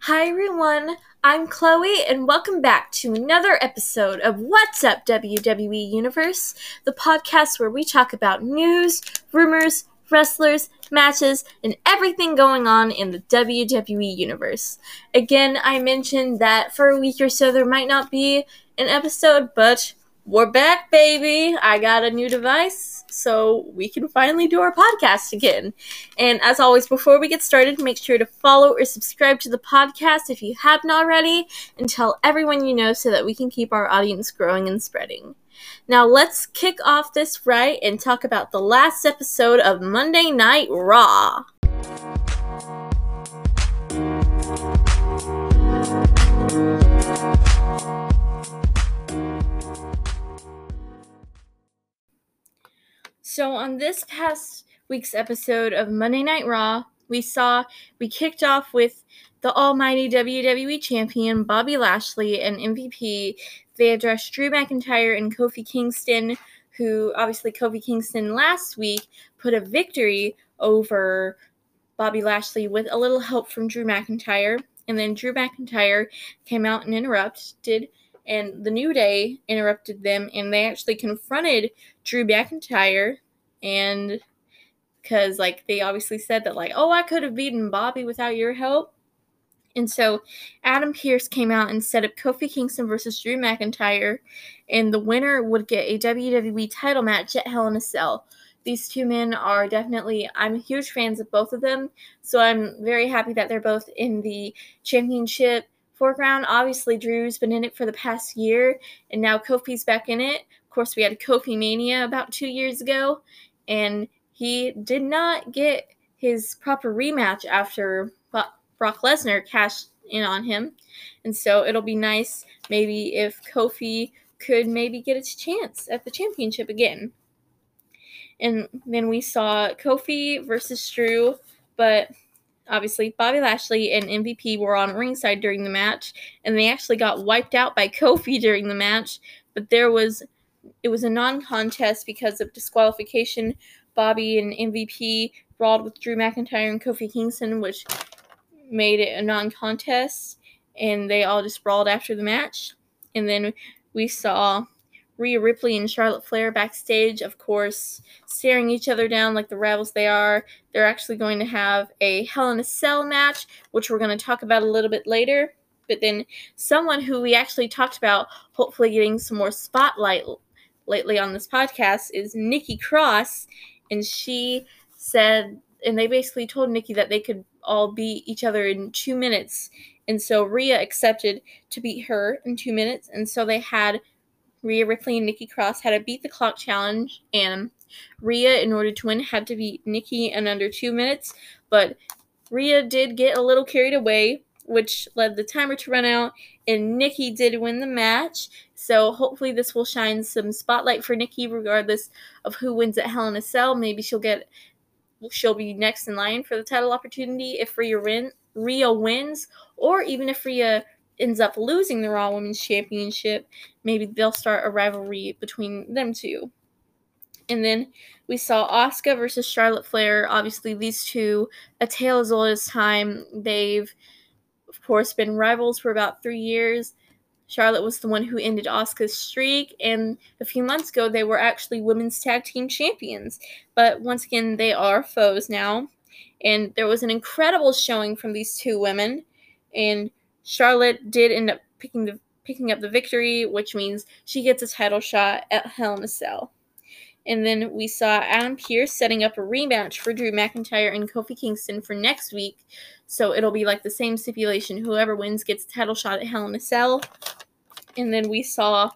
Hi everyone, I'm Chloe, and welcome back to another episode of What's Up WWE Universe, the podcast where we talk about news, rumors, wrestlers, matches, and everything going on in the WWE Universe. Again, I mentioned that for a week or so there might not be an episode, but we're back, baby. I got a new device, so we can finally do our podcast again. And as always, before we get started, make sure to follow or subscribe to the podcast if you haven't already, and tell everyone you know so that we can keep our audience growing and spreading. Now, let's kick off this right and talk about the last episode of Monday Night Raw. So, on this past week's episode of Monday Night Raw, we saw we kicked off with the almighty WWE champion Bobby Lashley and MVP. They addressed Drew McIntyre and Kofi Kingston, who obviously Kofi Kingston last week put a victory over Bobby Lashley with a little help from Drew McIntyre. And then Drew McIntyre came out and interrupted and the New Day interrupted them, and they actually confronted Drew McIntyre, and because like they obviously said that like, oh, I could have beaten Bobby without your help. And so Adam Pearce came out and set up Kofi Kingston versus Drew McIntyre, and the winner would get a WWE title match at Hell in a Cell. These two men are definitely, I'm huge fans of both of them, so I'm very happy that they're both in the championship foreground. Obviously, Drew's been in it for the past year, and now Kofi's back in it. Of course, we had Kofi Mania about two years ago, and he did not get his proper rematch after Brock Lesnar cashed in on him. And so it'll be nice maybe if Kofi could maybe get its chance at the championship again. And then we saw Kofi versus Drew, but obviously Bobby Lashley and MVP were on ringside during the match, and they actually got wiped out by Kofi during the match. But there was it was a non-contest because of disqualification. Bobby and MVP brawled with Drew McIntyre and Kofi Kingston, which made it a non-contest, and they all just brawled after the match. And then we saw Rhea Ripley and Charlotte Flair backstage, of course, staring each other down like the rivals they are. They're actually going to have a Hell in a Cell match, which we're going to talk about a little bit later. But then someone who we actually talked about, hopefully getting some more spotlight lately on this podcast, is Nikki Cross. And she said, and they basically told Nikki that they could all beat each other in two minutes. And so Rhea accepted to beat her in two minutes. And so they had Rhea Ripley and Nikki Cross had a beat the clock challenge, and Rhea, in order to win, had to beat Nikki in under two minutes. But Rhea did get a little carried away, which led the timer to run out, and Nikki did win the match. So hopefully, this will shine some spotlight for Nikki, regardless of who wins at Hell in a Cell. Maybe she'll get she'll be next in line for the title opportunity if Rhea win, Rhea wins, or even if Rhea ends up losing the Raw Women's Championship, maybe they'll start a rivalry between them two. And then we saw Asuka versus Charlotte Flair. Obviously, these two, a tale as old as time. They've, of course, been rivals for about three years. Charlotte was the one who ended Asuka's streak, and a few months ago, they were actually women's tag team champions. But once again, they are foes now. And there was an incredible showing from these two women. And Charlotte did end up picking the picking up the victory, which means she gets a title shot at Hell in a Cell. And then we saw Adam Pearce setting up a rematch for Drew McIntyre and Kofi Kingston for next week. So it'll be like the same stipulation. Whoever wins gets a title shot at Hell in a Cell. And then we saw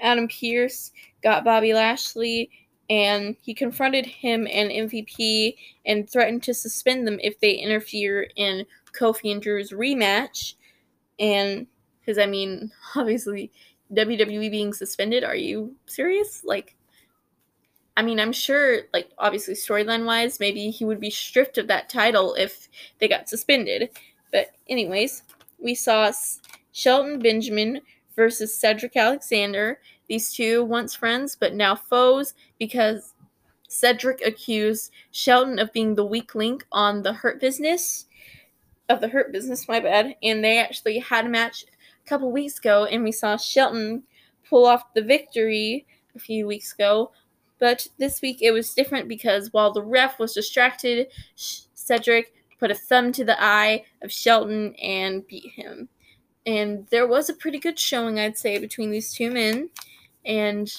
Adam Pearce got Bobby Lashley and he confronted him and MVP and threatened to suspend them if they interfere in Kofi and Drew's rematch. And because I mean, obviously, WWE being suspended, are you serious? Like, I mean, I'm sure, like, obviously, storyline wise, maybe he would be stripped of that title if they got suspended. But, anyways, we saw Shelton Benjamin versus Cedric Alexander. These two, once friends, but now foes because Cedric accused Shelton of being the weak link on the Hurt Business of the Hurt Business, my bad, and they actually had a match a couple weeks ago, and we saw Shelton pull off the victory a few weeks ago. But this week it was different because while the ref was distracted, Cedric put a thumb to the eye of Shelton and beat him. And there was a pretty good showing, I'd say, between these two men. And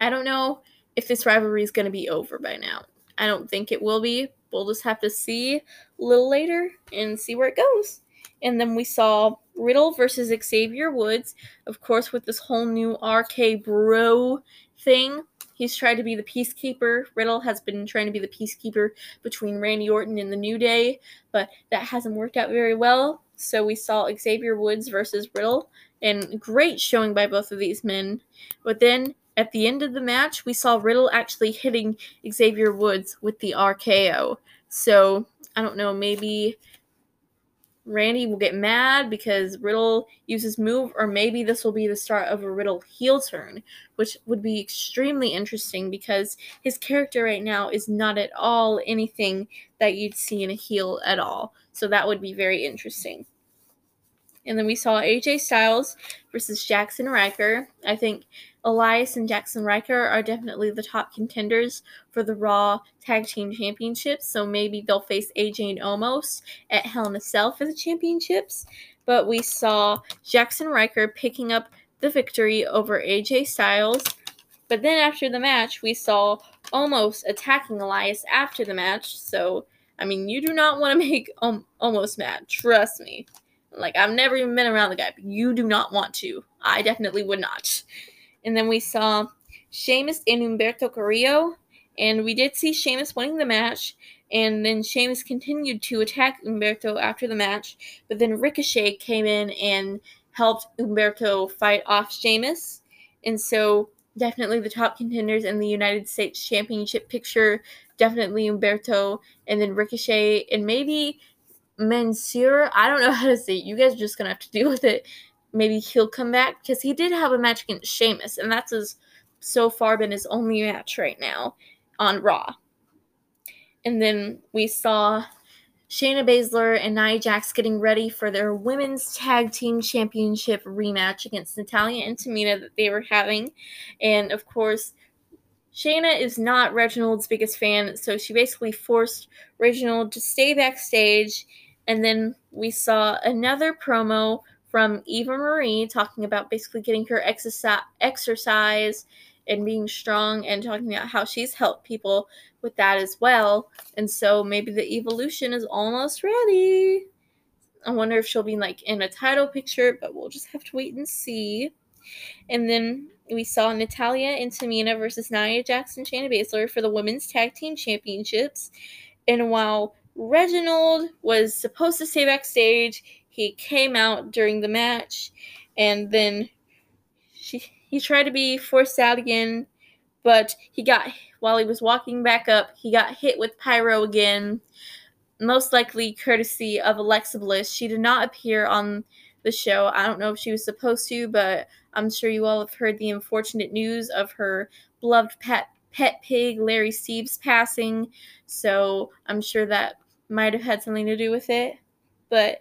I don't know if this rivalry is going to be over by now. I don't think it will be. We'll just have to see a little later and see where it goes. And then we saw Riddle versus Xavier Woods, of course, with this whole new RK Bro thing. He's tried to be the peacekeeper. Riddle has been trying to be the peacekeeper between Randy Orton and the New Day, but that hasn't worked out very well. So we saw Xavier Woods versus Riddle, and great showing by both of these men. But then at the end of the match, we saw Riddle actually hitting Xavier Woods with the RKO. So I don't know, maybe Randy will get mad because Riddle uses move, or maybe this will be the start of a Riddle heel turn, which would be extremely interesting because his character right now is not at all anything that you'd see in a heel at all. So that would be very interesting. And then we saw AJ Styles versus Jaxson Ryker. I think Elias and Jaxson Ryker are definitely the top contenders for the Raw Tag Team Championships. So maybe they'll face AJ and Omos at Hell in a Cell for the championships. But we saw Jaxson Ryker picking up the victory over AJ Styles. But then after the match, we saw Omos attacking Elias after the match. So, I mean, you do not want to make Omos mad. Trust me. Like, I've never even been around the guy, but you do not want to. I definitely would not. And then we saw Sheamus and Humberto Carrillo. And we did see Sheamus winning the match. And then Sheamus continued to attack Humberto after the match. But then Ricochet came in and helped Humberto fight off Sheamus. And so, definitely the top contenders in the United States Championship picture. Definitely Humberto. And then Ricochet. And maybe Mansoor. I don't know how to say it. You guys are just to have to deal with it maybe he'll come back because he did have a match against Sheamus, and that's his so far been his only match right now on Raw. And then we saw Shayna Baszler and Nia Jax getting ready for their women's tag team championship rematch against Natalya and Tamina that they were having. And of course, Shayna is not Reginald's biggest fan, so she basically forced Reginald to stay backstage. And then we saw another promo from Eva Marie talking about basically getting her exercise and being strong and talking about how she's helped people with that as well. And so maybe the evolution is almost ready. I wonder if she'll be like in a title picture, but we'll just have to wait and see. And then we saw Natalya and Tamina versus Nia Jackson Shayna Baszler for the women's tag team championships. And while Reginald was supposed to stay backstage, he came out during the match, and then she, he tried to be forced out again, but he got while he was walking back up, he got hit with pyro again. Most likely courtesy of Alexa Bliss. She did not appear on the show. I don't know if she was supposed to, but I'm sure you all have heard the unfortunate news of her beloved pet pet pig Larry Steve's passing. So I'm sure that might have had something to do with it. But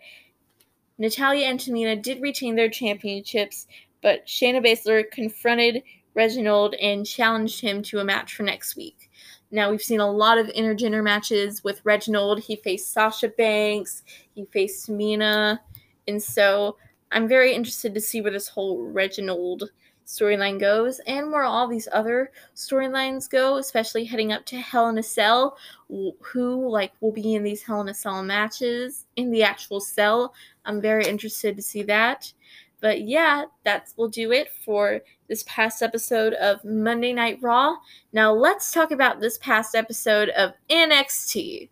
Natalya and Tamina did retain their championships, but Shayna Baszler confronted Reginald and challenged him to a match for next week. Now we've seen a lot of intergender matches with Reginald. He faced Sasha Banks, he faced Tamina, and so I'm very interested to see where this whole Reginald storyline goes and where all these other storylines go, especially heading up to Hell in a Cell, who like will be in these Hell in a Cell matches in the actual cell. I'm very interested to see that. But yeah, that will do it for this past episode of Monday Night Raw. Now let's talk about this past episode of NXT.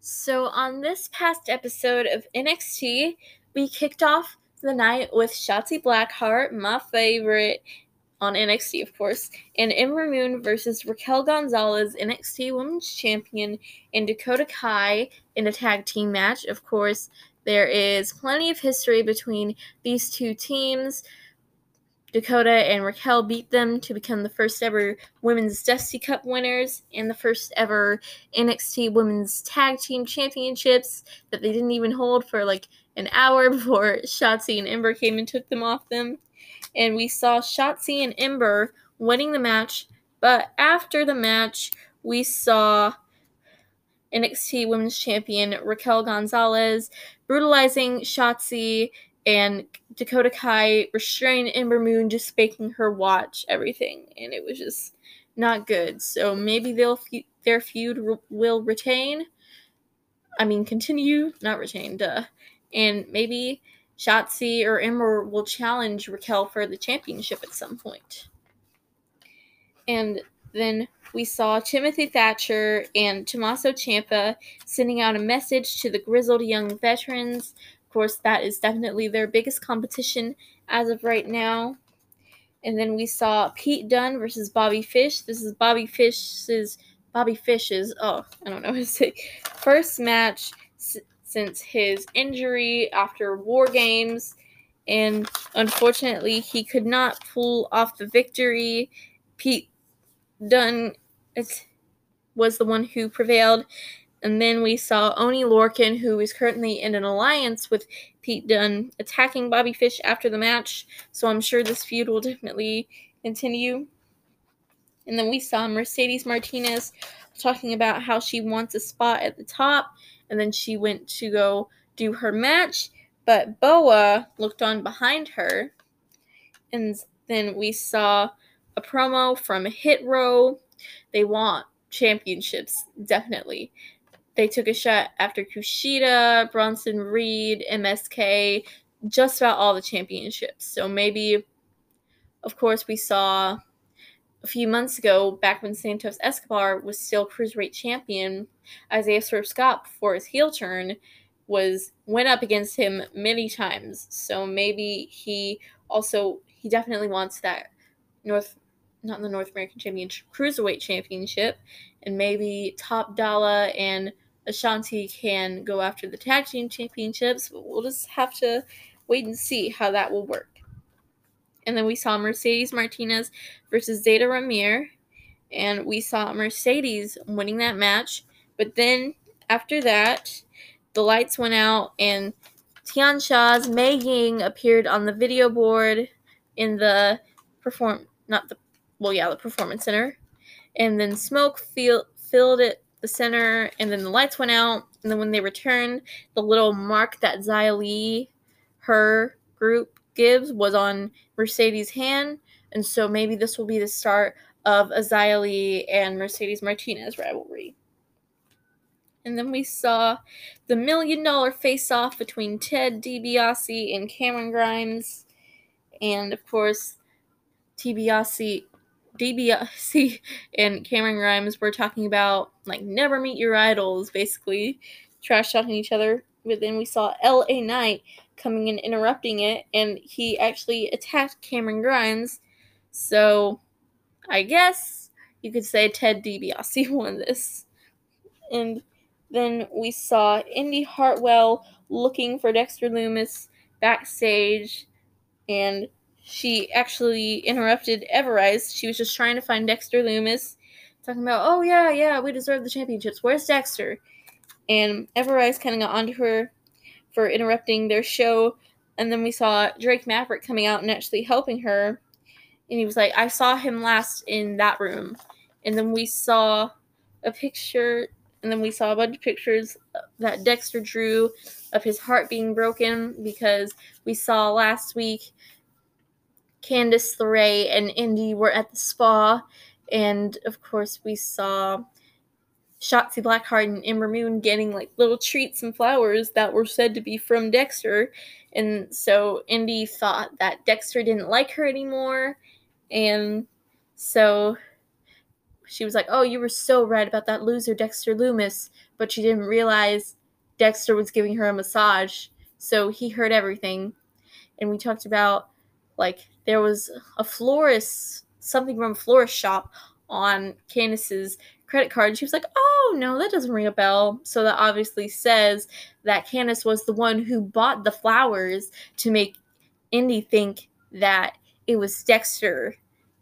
So, on this past episode of NXT, we kicked off the night with Shotzi Blackheart, my favorite, on NXT, of course, and Ember Moon versus Raquel Gonzalez, NXT Women's Champion, and Dakota Kai in a tag team match. Of course, there is plenty of history between these two teams. Dakota and Raquel beat them to become the first ever Women's Dusty Cup winners and the first ever NXT Women's Tag Team Championships that they didn't even hold for like an hour before Shotzi and Ember came and took them off them. And we saw Shotzi and Ember winning the match, but after the match, we saw NXT Women's Champion Raquel Gonzalez brutalizing Shotzi and Dakota Kai restrained Ember Moon, just making her watch everything, and it was just not good. So maybe they'll their feud will retain. I mean, continue, not retain, duh. And maybe Shotzi or Ember will challenge Raquel for the championship at some point. And then we saw Timothy Thatcher and Tommaso Ciampa sending out a message to the grizzled young veterans. Of course, that is definitely their biggest competition as of right now. And then we saw Pete Dunne versus Bobby Fish. This is Bobby Fish's Bobby Fish's oh I don't know his first match since his injury after War Games, and unfortunately he could not pull off the victory. Pete Dunne was the one who prevailed. And then we saw Oney Lorcan, who is currently in an alliance with Pete Dunne attacking Bobby Fish after the match. So I'm sure this feud will definitely continue. And then we saw Mercedes Martinez talking about how she wants a spot at the top. And then she went to go do her match. But Boa looked on behind her. And then we saw a promo from Hit Row. They want championships, definitely. They took a shot after Kushida, Bronson Reed, MSK, just about all the championships. So maybe, of course, we saw a few months ago, back when Santos Escobar was still cruiserweight champion, Isaiah Swerve Scott, before his heel turn, was went up against him many times. So maybe he also he definitely wants that North not the North American Championship, Cruiserweight Championship, and maybe Top Dollar and Ashanti can go after the Tag Team Championships, but we'll just have to wait and see how that will work. And then we saw Mercedes Martinez versus Zayda Ramier, and we saw Mercedes winning that match, but then after that, the lights went out and Tian Sha's Mei Ying appeared on the video board in the perform not the well, yeah, the performance center. And then smoke feel, filled it the center, and then the lights went out. And then when they returned, the little mark that Xia Li, her group gives, was on Mercedes' hand. And so maybe this will be the start of a Xia Li and Mercedes Martinez rivalry. And then we saw the million dollar face off between Ted DiBiase and Cameron Grimes. And of course, DiBiase DiBiase and Cameron Grimes were talking about like never meet your idols, basically trash talking each other. But then we saw LA Knight coming and interrupting it, and he actually attacked Cameron Grimes. So I guess you could say Ted DiBiase won this. And then we saw Indi Hartwell looking for Dexter Lumis backstage, and she actually interrupted Everrise. She was just trying to find Dexter Lumis, talking about, oh, yeah, yeah, we deserve the championships. Where's Dexter? And Everrise kind of got onto her for interrupting their show. And then we saw Drake Maverick coming out and actually helping her. And he was like, I saw him last in that room. And then we saw a picture, and then we saw a bunch of pictures that Dexter drew of his heart being broken because we saw last week Candice LeRae and Indi were at the spa, and of course we saw Shotzi Blackheart and Ember Moon getting like little treats and flowers that were said to be from Dexter, and so Indi thought that Dexter didn't like her anymore, and so she was like, "Oh, you were so right about that loser Dexter Lumis. but she didn't realize Dexter was giving her a massage, so he heard everything, and we talked about like there was a florist, something from a florist shop on Candice's credit card. She was like, "Oh no, that doesn't ring a bell." So that obviously says that Candice was the one who bought the flowers to make Indi think that it was Dexter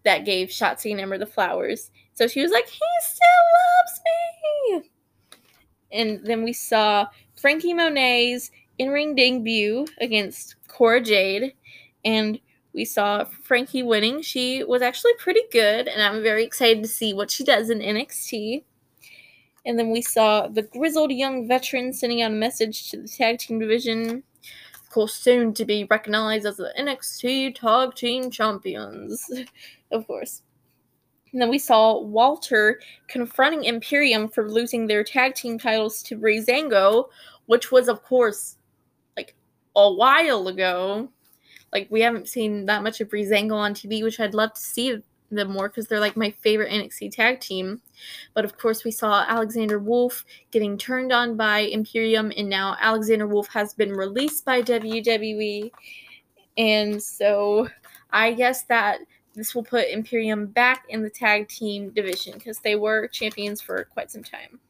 that gave Shotzi and Ember the flowers. So she was like, he still loves me. And then we saw Frankie Monet's in ring debut against Cora Jade. And we saw Frankie winning. She was actually pretty good, and I'm very excited to see what she does in NXT. And then we saw the grizzled young veteran sending out a message to the tag team division, of course, soon to be recognized as the NXT Tag Team Champions, of course. And then we saw Walter confronting Imperium for losing their tag team titles to Breezango, which was, of course, like a while ago. Like we haven't seen that much of Breezango on TV, which I'd love to see them more because they're like my favorite NXT tag team. But of course, we saw Alexander Wolf getting turned on by Imperium, and now Alexander Wolf has been released by WWE. And so I guess that this will put Imperium back in the tag team division because they were champions for quite some time.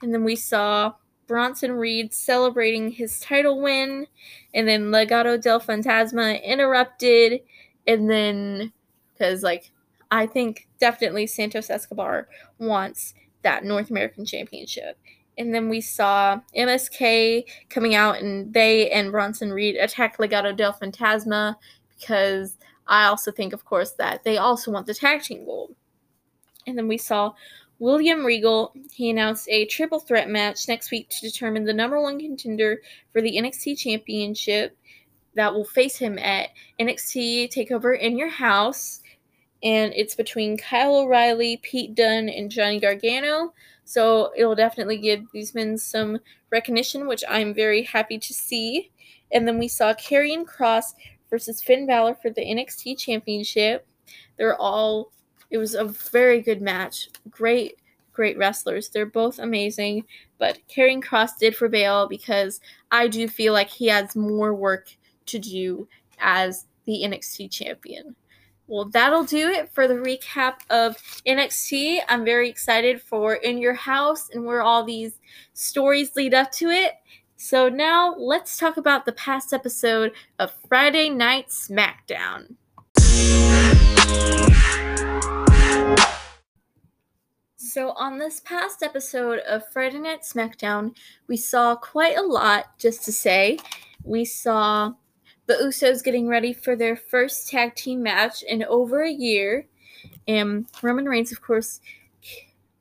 And then we saw Bronson Reed celebrating his title win, and then Legado del Fantasma interrupted, and then because like I think definitely Santos Escobar wants that North American Championship. And then we saw MSK coming out, and they and Bronson Reed attack Legado del Fantasma because I also think, of course, that they also want the tag team gold. And then we saw William Regal, he announced a triple threat match next week to determine the number one contender for the NXT Championship that will face him at NXT TakeOver in Your House. And it's between Kyle O'Reilly, Pete Dunne, and Johnny Gargano. So it'll definitely give these men some recognition, which I'm very happy to see. And then we saw Karrion Kross versus Finn Balor for the NXT Championship. They're all it was a very good match. Great, great wrestlers. They're both amazing. But Karrion Kross did for prevail because I do feel like he has more work to do as the NXT champion. Well, that'll do it for the recap of NXT. I'm very excited for In Your House and where all these stories lead up to it. So now let's talk about the past episode of Friday Night SmackDown. So, on this past episode of Friday Night SmackDown, we saw quite a lot, just to say. We saw the Usos getting ready for their first tag team match in over a year. And Roman Reigns, of course,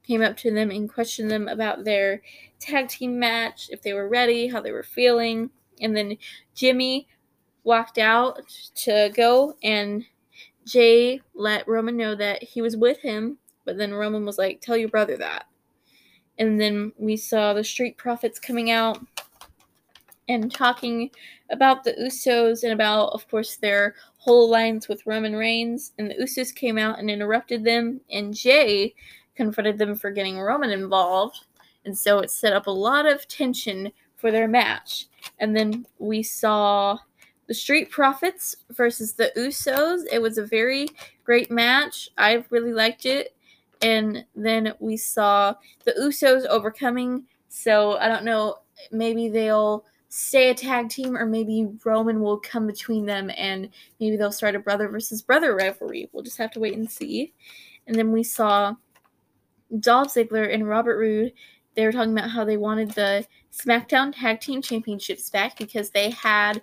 came up to them and questioned them about their tag team match, if they were ready, how they were feeling. And then Jimmy walked out to go, and Jey let Roman know that he was with him but then Roman was like, Tell your brother that. And then we saw the Street Profits coming out and talking about the Usos and about, of course, their whole alliance with Roman Reigns. And the Usos came out and interrupted them, and Jey confronted them for getting Roman involved. And so it set up a lot of tension for their match. And then we saw the Street Profits versus the Usos. It was a very great match. I really liked it and then we saw the Usos overcoming. So I don't know, maybe they'll stay a tag team, or maybe Roman will come between them, and maybe they'll start a brother versus brother rivalry. We'll just have to wait and see. And then we saw Dolph Ziggler and Robert Roode. They were talking about how they wanted the SmackDown Tag Team Championships back because they had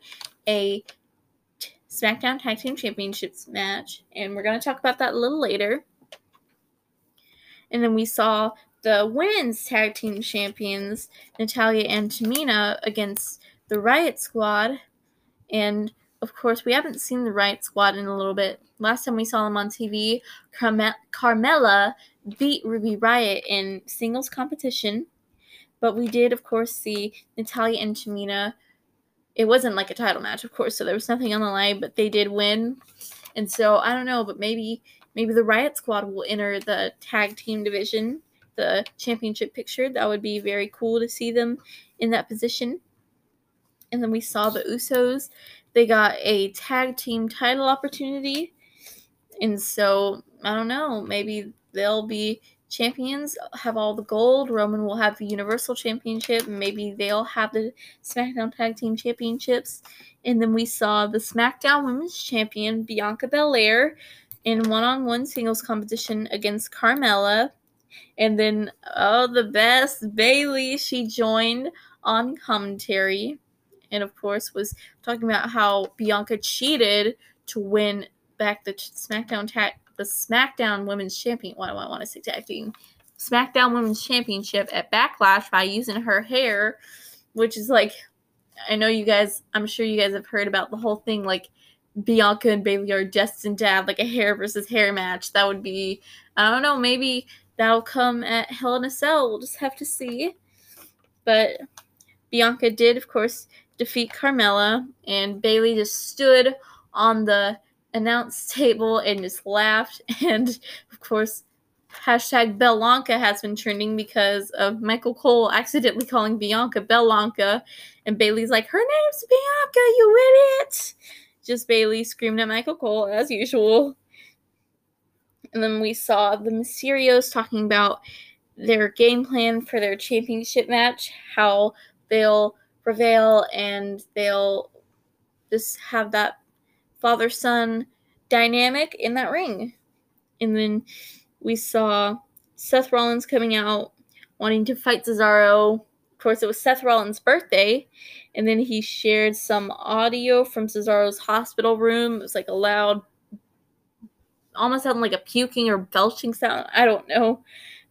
a SmackDown Tag Team Championships match, and we're going to talk about that a little later. And then we saw the women's tag team champions, Natalya and Tamina, against the Riot Squad. And of course, we haven't seen the Riot Squad in a little bit. Last time we saw them on TV, Carmella beat Ruby Riot in singles competition. But we did, of course, see Natalya and Tamina. It wasn't like a title match, of course, so there was nothing on the line, but they did win. And so I don't know, but maybe Maybe the Riot Squad will enter the tag team division, the championship picture. That would be very cool to see them in that position. And then we saw the Usos. They got a tag team title opportunity. And so, I don't know, maybe they'll be champions have all the gold. Roman will have the Universal Championship. Maybe they'll have the SmackDown Tag Team Championships. And then we saw the SmackDown Women's Champion, Bianca Belair, in one on one singles competition against Carmella. And then, oh, the best, Bayley, she joined on commentary. And of course, was talking about how Bianca cheated to win back the SmackDown tag the SmackDown Women's Champion. Why do I want to say tag team? SmackDown Women's Championship at Backlash by using her hair, which is like, I know you guys. I'm sure you guys have heard about the whole thing. Like Bianca and Bayley are destined to have like a hair versus hair match. That would be, I don't know, maybe that'll come at Hell in a Cell. We'll just have to see. But Bianca did, of course, defeat Carmella, and Bayley just stood on the announce table and just laughed. And of course, hashtag Bellanca has been trending because of Michael Cole accidentally calling Bianca Bellanca. And Bayley's like, her name's Bianca, you idiot! Just Bayley screamed at Michael Cole as usual. And then we saw the Mysterios talking about their game plan for their championship match, how they'll prevail and they'll just have that father son dynamic in that ring. And then we saw Seth Rollins coming out wanting to fight Cesaro. Of course, it was Seth Rollins' birthday. And then he shared some audio from Cesaro's hospital room. It was like a loud, almost sounded like a puking or belching sound. I don't know.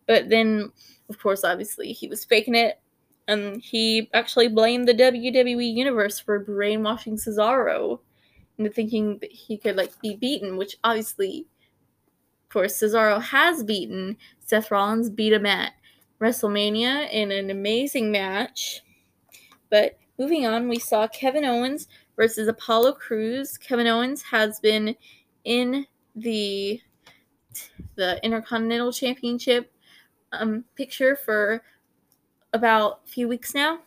But then, of course, obviously, he was faking it. And he actually blamed the WWE Universe for brainwashing Cesaro into thinking that he could like be beaten, which obviously, of course, Cesaro has beaten Seth Rollins, beat him at WrestleMania in an amazing match. But moving on, we saw Kevin Owens versus Apollo Crews. Kevin Owens has been in the the Intercontinental Championship um, picture for about a few weeks now.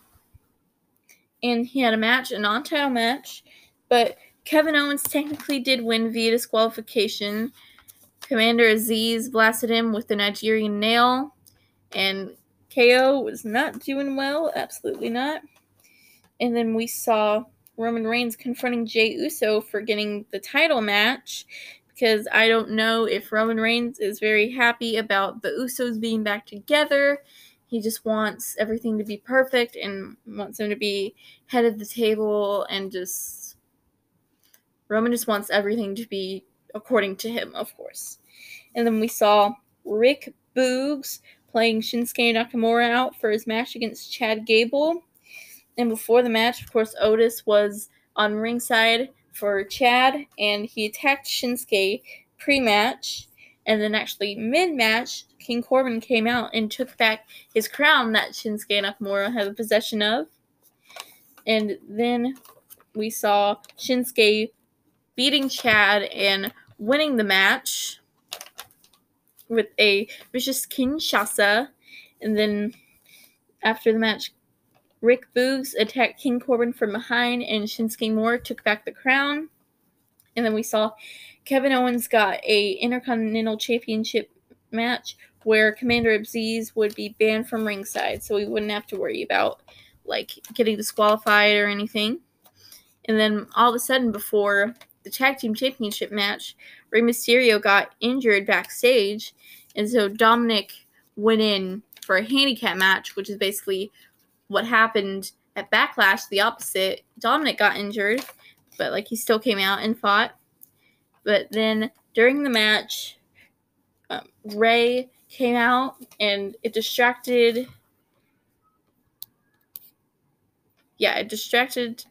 And he had a match, a non title match, but Kevin Owens technically did win via disqualification. Commander Azeez blasted him with the Nigerian nail, and KO was not doing well, absolutely not. And then we saw Roman Reigns confronting Jey Uso for getting the title match because I don't know if Roman Reigns is very happy about the Usos being back together. He just wants everything to be perfect and wants them to be head of the table and just Roman just wants everything to be according to him, of course. And then we saw Rick Boogs playing Shinsuke Nakamura out for his match against Chad Gable. And before the match, of course, Otis was on ringside for Chad, and he attacked Shinsuke pre match. And then, actually, mid match, King Corbin came out and took back his crown that Shinsuke Nakamura had possession of. And then we saw Shinsuke beating Chad and winning the match with a vicious Kinshasa. And then after the match, Rick Boogs attacked King Corbin from behind, and Shinsuke Moore took back the crown. And then we saw Kevin Owens got a Intercontinental Championship match where Commander Azeez would be banned from ringside, so we wouldn't have to worry about like getting disqualified or anything. And then all of a sudden, before the tag team championship match, Rey Mysterio got injured backstage, and so Dominic went in for a handicap match, which is basically what happened at Backlash. The opposite. Dominic got injured, but like he still came out and fought. But then during the match, um, Rey came out and it distracted. Yeah, it distracted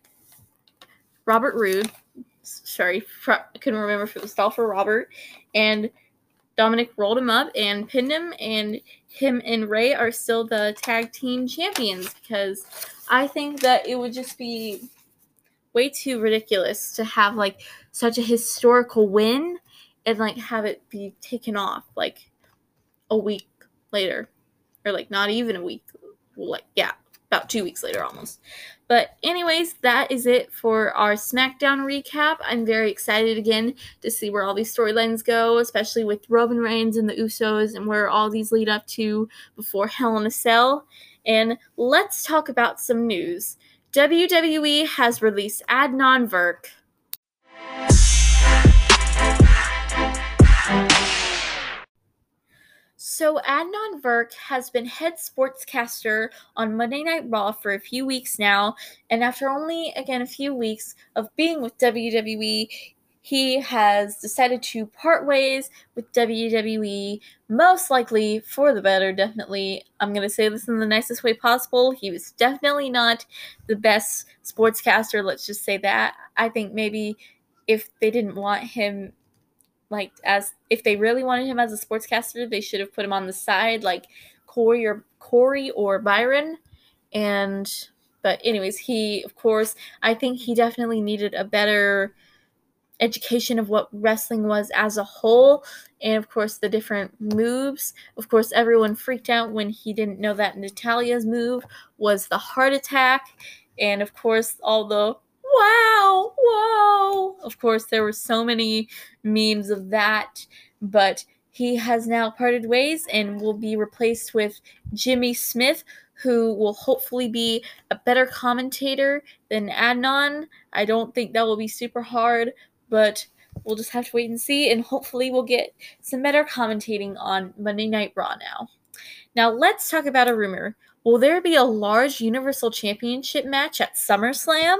Robert Roode sorry, I couldn't remember if it was Dolph or Robert. And Dominic rolled him up and pinned him, and him and Rey are still the tag team champions because I think that it would just be way too ridiculous to have like such a historical win and like have it be taken off like a week later or like not even a week like yeah about two weeks later almost. But, anyways, that is it for our SmackDown recap. I'm very excited again to see where all these storylines go, especially with Roman Reigns and the Usos and where all these lead up to before Hell in a Cell. And let's talk about some news. WWE has released Adnan Virk. So, Adnan Virk has been head sportscaster on Monday Night Raw for a few weeks now, and after only, again, a few weeks of being with WWE, he has decided to part ways with WWE, most likely for the better, definitely. I'm going to say this in the nicest way possible. He was definitely not the best sportscaster, let's just say that. I think maybe if they didn't want him like as if they really wanted him as a sportscaster, they should have put him on the side like Corey or Corey or Byron. And but anyways, he of course I think he definitely needed a better education of what wrestling was as a whole and of course the different moves. Of course everyone freaked out when he didn't know that Natalya's move was the heart attack and of course all the wow, whoa. Of course, there were so many memes of that, but he has now parted ways and will be replaced with Jimmy Smith, who will hopefully be a better commentator than Adnan. I don't think that will be super hard, but we'll just have to wait and see, and hopefully, we'll get some better commentating on Monday Night Raw now. Now, let's talk about a rumor. Will there be a large Universal Championship match at SummerSlam?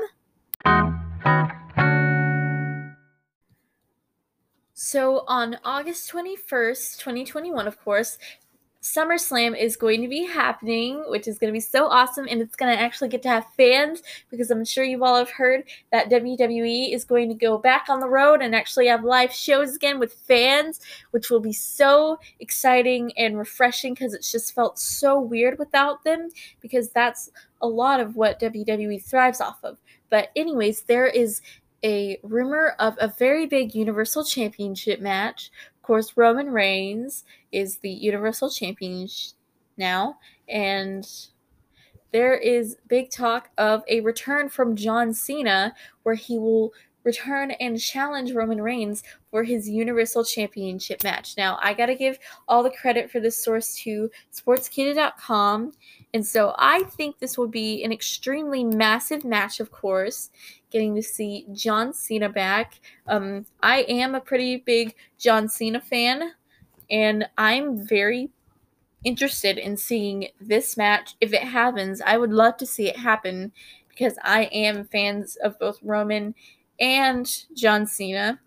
So on August 21st, 2021, of course, SummerSlam is going to be happening, which is going to be so awesome, and it's going to actually get to have fans because I'm sure you all have heard that WWE is going to go back on the road and actually have live shows again with fans, which will be so exciting and refreshing because it's just felt so weird without them because that's a lot of what WWE thrives off of. But, anyways, there is a rumor of a very big Universal Championship match. Of course, Roman Reigns is the Universal Champion now, and there is big talk of a return from John Cena where he will return and challenge Roman Reigns for his Universal Championship match. Now, I got to give all the credit for this source to sportskeeda.com. And so I think this will be an extremely massive match, of course, getting to see John Cena back. Um, I am a pretty big John Cena fan, and I'm very interested in seeing this match. If it happens, I would love to see it happen because I am fans of both Roman and John Cena.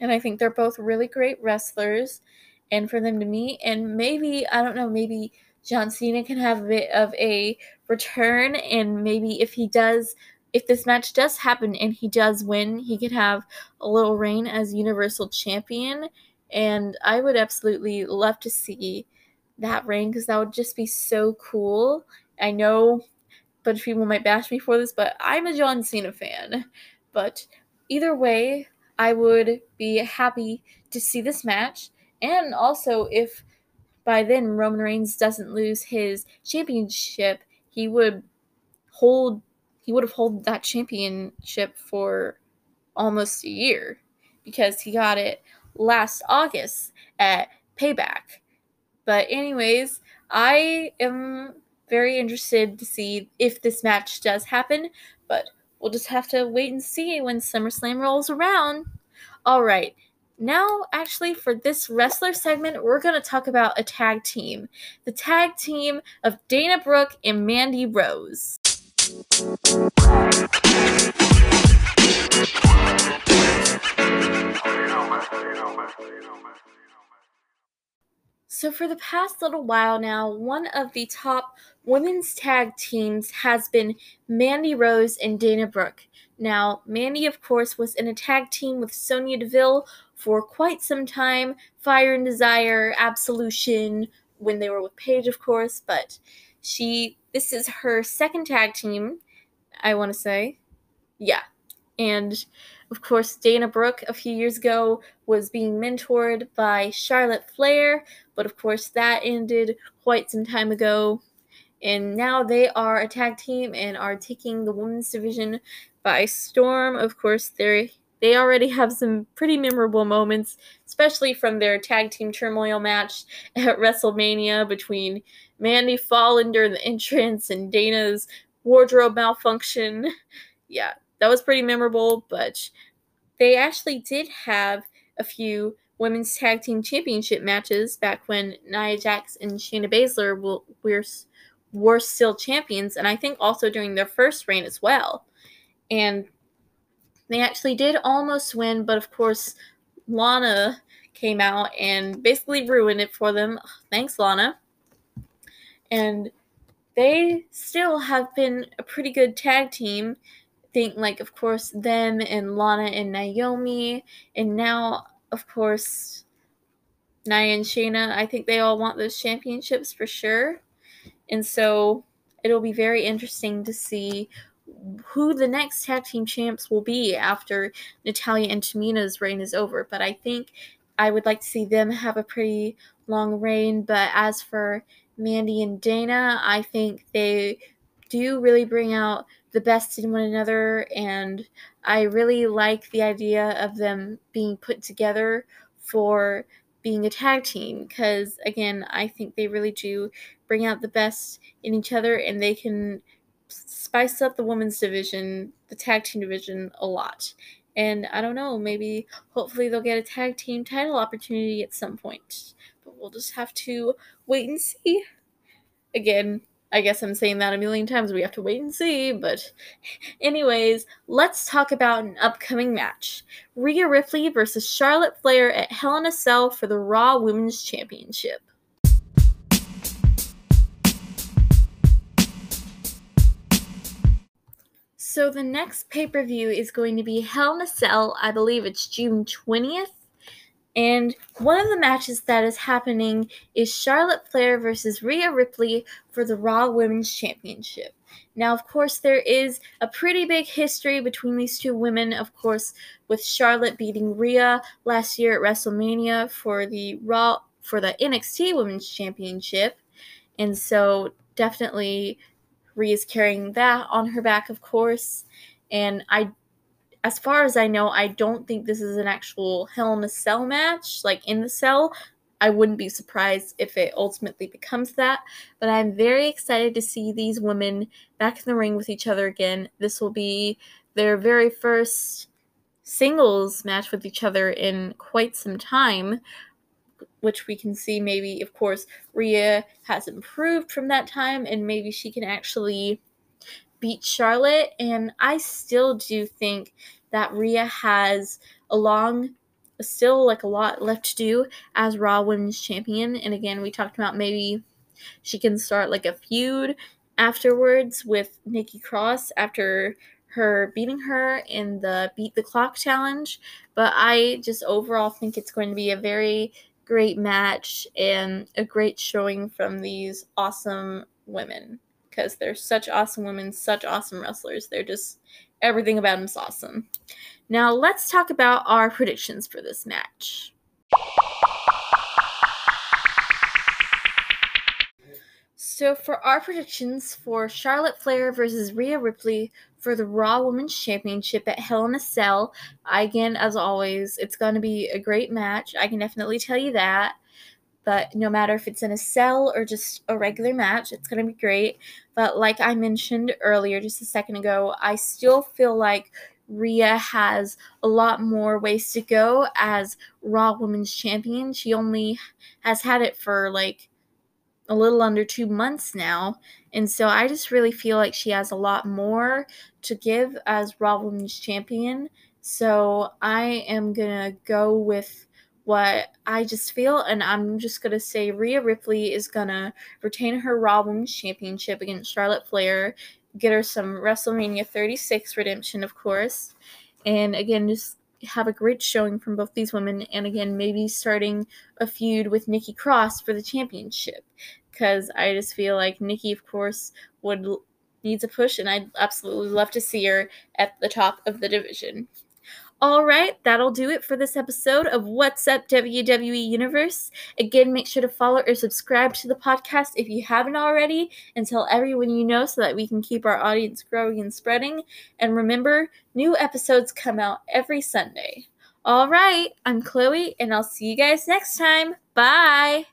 And I think they're both really great wrestlers. And for them to meet, and maybe, I don't know, maybe John Cena can have a bit of a return. And maybe if he does, if this match does happen and he does win, he could have a little reign as Universal Champion. And I would absolutely love to see that reign because that would just be so cool. I know a bunch of people might bash me for this, but I'm a John Cena fan. But either way, I would be happy to see this match. And also, if by then Roman Reigns doesn't lose his championship, he would hold he would have held that championship for almost a year because he got it last August at Payback. But anyways, I am very interested to see if this match does happen, but We'll just have to wait and see when SummerSlam rolls around. All right. Now, actually, for this wrestler segment, we're going to talk about a tag team. The tag team of Dana Brooke and Mandy Rose. So, for the past little while now, one of the top women's tag teams has been Mandy Rose and Dana Brooke. Now, Mandy, of course, was in a tag team with Sonya Deville for quite some time Fire and Desire, Absolution, when they were with Paige, of course, but she, this is her second tag team, I want to say. Yeah. And of course, Dana Brooke a few years ago was being mentored by Charlotte Flair, but of course, that ended quite some time ago. and now they are a tag team and are taking the women's division by storm. Of course, they they already have some pretty memorable moments, especially from their tag team turmoil match at WrestleMania between Mandy falling during the entrance and Dana's wardrobe malfunction. Yeah, that was pretty memorable, but they actually did have a few women's tag team championship matches back when Nia Jax and Shayna Baszler were, were still champions, and I think also during their first reign as well. And they actually did almost win, but of course, Lana came out and basically ruined it for them. Thanks, Lana. And they still have been a pretty good tag team. Think like, of course, them and Lana and Naomi, and now, of course, Nia and Shayna. I think they all want those championships for sure. And so it'll be very interesting to see who the next tag team champs will be after Natalya and Tamina's reign is over. But I think I would like to see them have a pretty long reign. But as for Mandy and Dana, I think they do really bring out the best in one another. And I really like the idea of them being put together for being a tag team because, again, I think they really do bring out the best in each other and they can spice up the women's division, the tag team division, a lot. And I don't know, maybe hopefully they'll get a tag team title opportunity at some point. But we'll just have to wait and see. Again, I guess I'm saying that a million times. We have to wait and see. But, anyways, let's talk about an upcoming match Rhea Ripley versus Charlotte Flair at Hell in a Cell for the Raw Women's Championship. So the next pay per view is going to be Hell in a Cell. I believe it's June 20th. And one of the matches that is happening is Charlotte Flair versus Rhea Ripley for the Raw Women's Championship. Now, of course, there is a pretty big history between these two women, of course, with Charlotte beating Rhea last year at WrestleMania for the Raw for the NXT Women's Championship. And so definitely is carrying that on her back, of course. And I, as far as I know, I don't think this is an actual Hell in a Cell match, like in the cell. I wouldn't be surprised if it ultimately becomes that. But I'm very excited to see these women back in the ring with each other again. This will be their very first singles match with each other in quite some time which we can see maybe, of course, Rhea has improved from that time and maybe she can actually beat Charlotte. And I still do think that Rhea has a long, still like a lot left to do as Raw Women's Champion. And again, we talked about maybe she can start like a feud afterwards with Nikki Cross after her beating her in the Beat the Clock challenge. But I just overall think it's going to be a very great match and a great showing from these awesome women because they're such awesome women, such awesome wrestlers. They're just everything about them is awesome. Now, let's talk about our predictions for this match. So, for our predictions for Charlotte Flair versus Rhea Ripley for the Raw Women's Championship at Hell in a Cell. Again, as always, it's going to be a great match. I can definitely tell you that. But no matter if it's in a cell or just a regular match, it's going to be great. But like I mentioned earlier, just a second ago, I still feel like Rhea has a lot more ways to go as Raw Women's Champion. She only has had it for like a little under two months now. And so I just really feel like she has a lot more to give as Raw Women's Champion. So I am going to go with what I just feel, and I'm just going to say Rhea Ripley is going to retain her Raw Women's Championship against Charlotte Flair, get her some WrestleMania 36 redemption, of course. And again, just have a great showing from both these women, and again, maybe starting a feud with Nikki Cross for the championship. Because I just feel like Nikki, of course, would needs a push, and I'd absolutely love to see her at the top of the division. All right, that'll do it for this episode of What's Up WWE Universe. Again, make sure to follow or subscribe to the podcast if you haven't already, and tell everyone you know so that we can keep our audience growing and spreading. And remember, new episodes come out every Sunday. All right, I'm Chloe, and I'll see you guys next time. Bye.